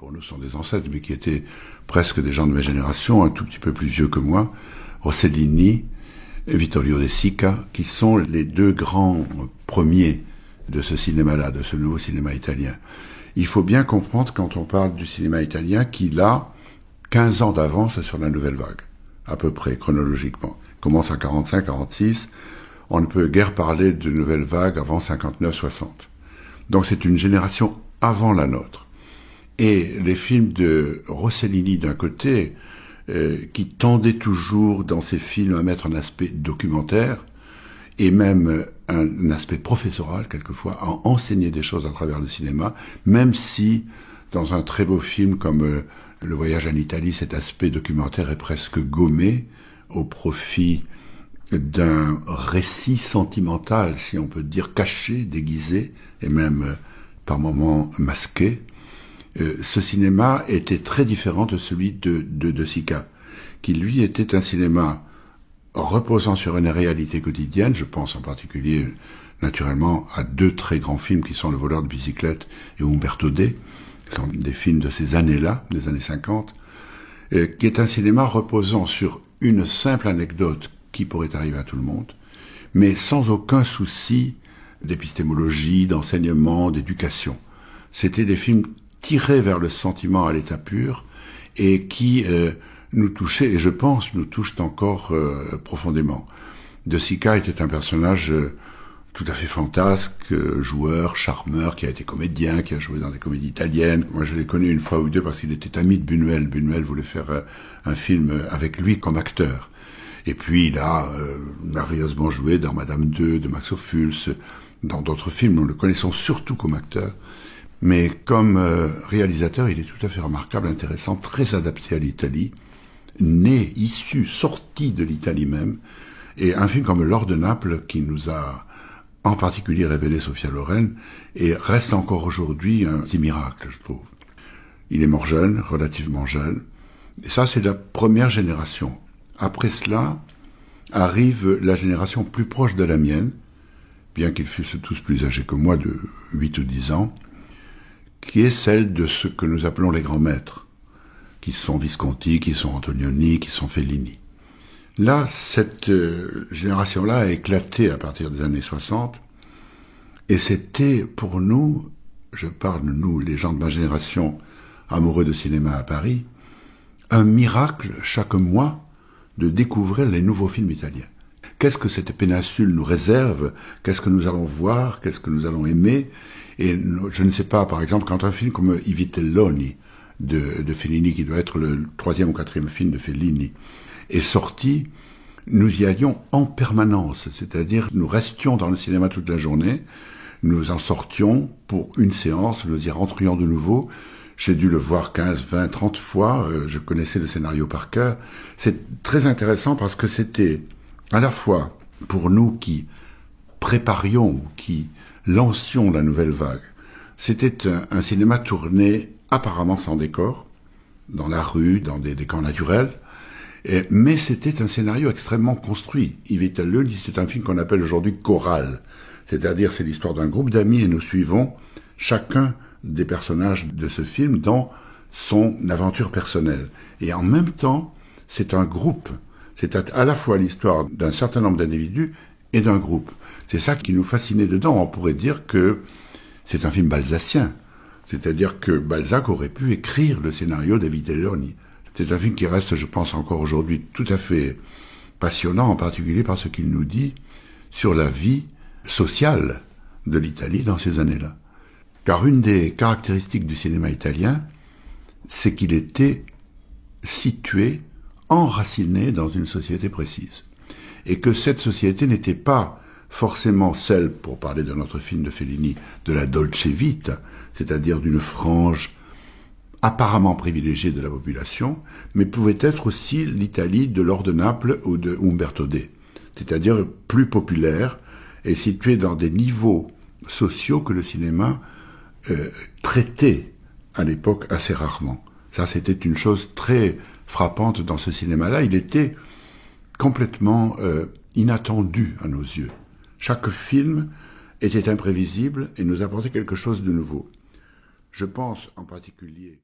pour nous sont des ancêtres, mais qui étaient presque des gens de ma génération, un tout petit peu plus vieux que moi, Rossellini et Vittorio De Sica, qui sont les deux grands premiers de ce cinéma-là, de ce nouveau cinéma italien. Il faut bien comprendre quand on parle du cinéma italien qu'il a 15 ans d'avance sur la nouvelle vague, à peu près chronologiquement. Il commence à 45, 46. On ne peut guère parler de nouvelle vague avant 59, 60. Donc c'est une génération avant la nôtre. Et les films de Rossellini d'un côté, euh, qui tendait toujours dans ses films à mettre un aspect documentaire, et même un, aspect professoral quelquefois, à enseigner des choses à travers le cinéma, même si dans un très beau film comme euh, Le voyage en Italie, cet aspect documentaire est presque gommé au profit d'un récit sentimental, si on peut dire caché, déguisé, et même euh, par moments masqué. Euh, ce cinéma était très différent de celui de De, de Sica, qui lui était un cinéma reposant sur une réalité quotidienne, je pense en particulier naturellement à deux très grands films qui sont Le voleur de bicyclette et Umberto D, qui sont des films de ces années-là, des années 50, euh, qui est un cinéma reposant sur une simple anecdote qui pourrait arriver à tout le monde, mais sans aucun souci d'épistémologie, d'enseignement, d'éducation. C'était des films tirés vers le sentiment à l'état pur et qui euh, nous touchaient, et je pense nous touchent encore euh, profondément. De Sica était un personnage euh, tout à fait fantasque, joueur, charmeur, qui a été comédien, qui a joué dans des comédies italiennes. Moi, je l'ai connu une fois ou deux parce qu'il était ami de Buñuel. Buñuel voulait faire un film avec lui comme acteur. Et puis il a merveilleusement joué dans Madame II de Max Ophuls, dans d'autres films. Nous le connaissons surtout comme acteur. Mais comme euh, réalisateur, il est tout à fait remarquable, intéressant, très adapté à l'Italie, né, issu, sorti de l'Italie même, et un film comme L'Or de Naples qui nous a en particulier révélé Sophia Loren, et reste encore aujourd'hui un petit miracle, je trouve. Il est mort jeune, relativement jeune, et ça c'est la première génération. Après cela, arrive la génération plus proche de la mienne, bien qu'ils fussent tous plus âgés que moi de 8 ou 10 ans, qui est celle de ce que nous appelons les grands maîtres, qui sont Visconti, qui sont Antonioni, qui sont Fellini. Là, cette euh, génération-là a éclaté à partir des années 60, et c'était pour nous, je parle de nous, les gens de ma génération, amoureux de cinéma à Paris, un miracle chaque mois de découvrir les nouveaux films italiens. Qu'est-ce que cette péninsule nous réserve? Qu'est-ce que nous allons voir? Qu'est-ce que nous allons aimer? Et je ne sais pas, par exemple, quand un film comme I Vitelloni de, de Fellini, qui doit être le troisième ou quatrième film de Fellini, est sorti, nous y allions en permanence, c'est-à-dire nous restions dans le cinéma toute la journée, nous en sortions pour une séance, nous y rentrions de nouveau. J'ai dû le voir 15, 20, 30 fois, euh, je connaissais le scénario par cœur. C'est très intéressant parce que c'était à la fois pour nous qui préparions, qui lancions la nouvelle vague, c'était un, cinéma tourné apparemment sans décor, dans la rue, dans des décors naturels, mais c'était un scénario extrêmement construit. Yves dit c'est un film qu'on appelle aujourd'hui choral, c'est-à-dire c'est l'histoire d'un groupe d'amis et nous suivons chacun des personnages de ce film dans son aventure personnelle. Et en même temps, c'est un groupe c'est à la fois l'histoire d'un certain nombre d'individus et d'un groupe. C'est ça qui nous fascinait dedans. On pourrait dire que c'est un film balzacien. C'est-à-dire que Balzac aurait pu écrire le scénario d'Evite C'est un film qui reste, je pense, encore aujourd'hui tout à fait passionnant, en particulier par ce qu'il nous dit sur la vie sociale de l'Italie dans ces années-là. Car une des caractéristiques du cinéma italien, c'est qu'il était situé enraciné dans une société précise. Et que cette société n'était pas forcément celle, pour parler de notre film de Fellini, de la Dolce Vita, c'est-à-dire d'une frange apparemment privilégiée de la population, mais pouvait être aussi l'Italie de l'Or de Naples ou de Umberto D, c'est-à-dire plus populaire et située dans des niveaux sociaux que le cinéma euh, traitait à l'époque assez rarement. Ça, c'était une chose très frappante dans ce cinéma-là. Il était complètement euh, inattendu à nos yeux. Chaque film était imprévisible et nous apportait quelque chose de nouveau. Je pense en particulier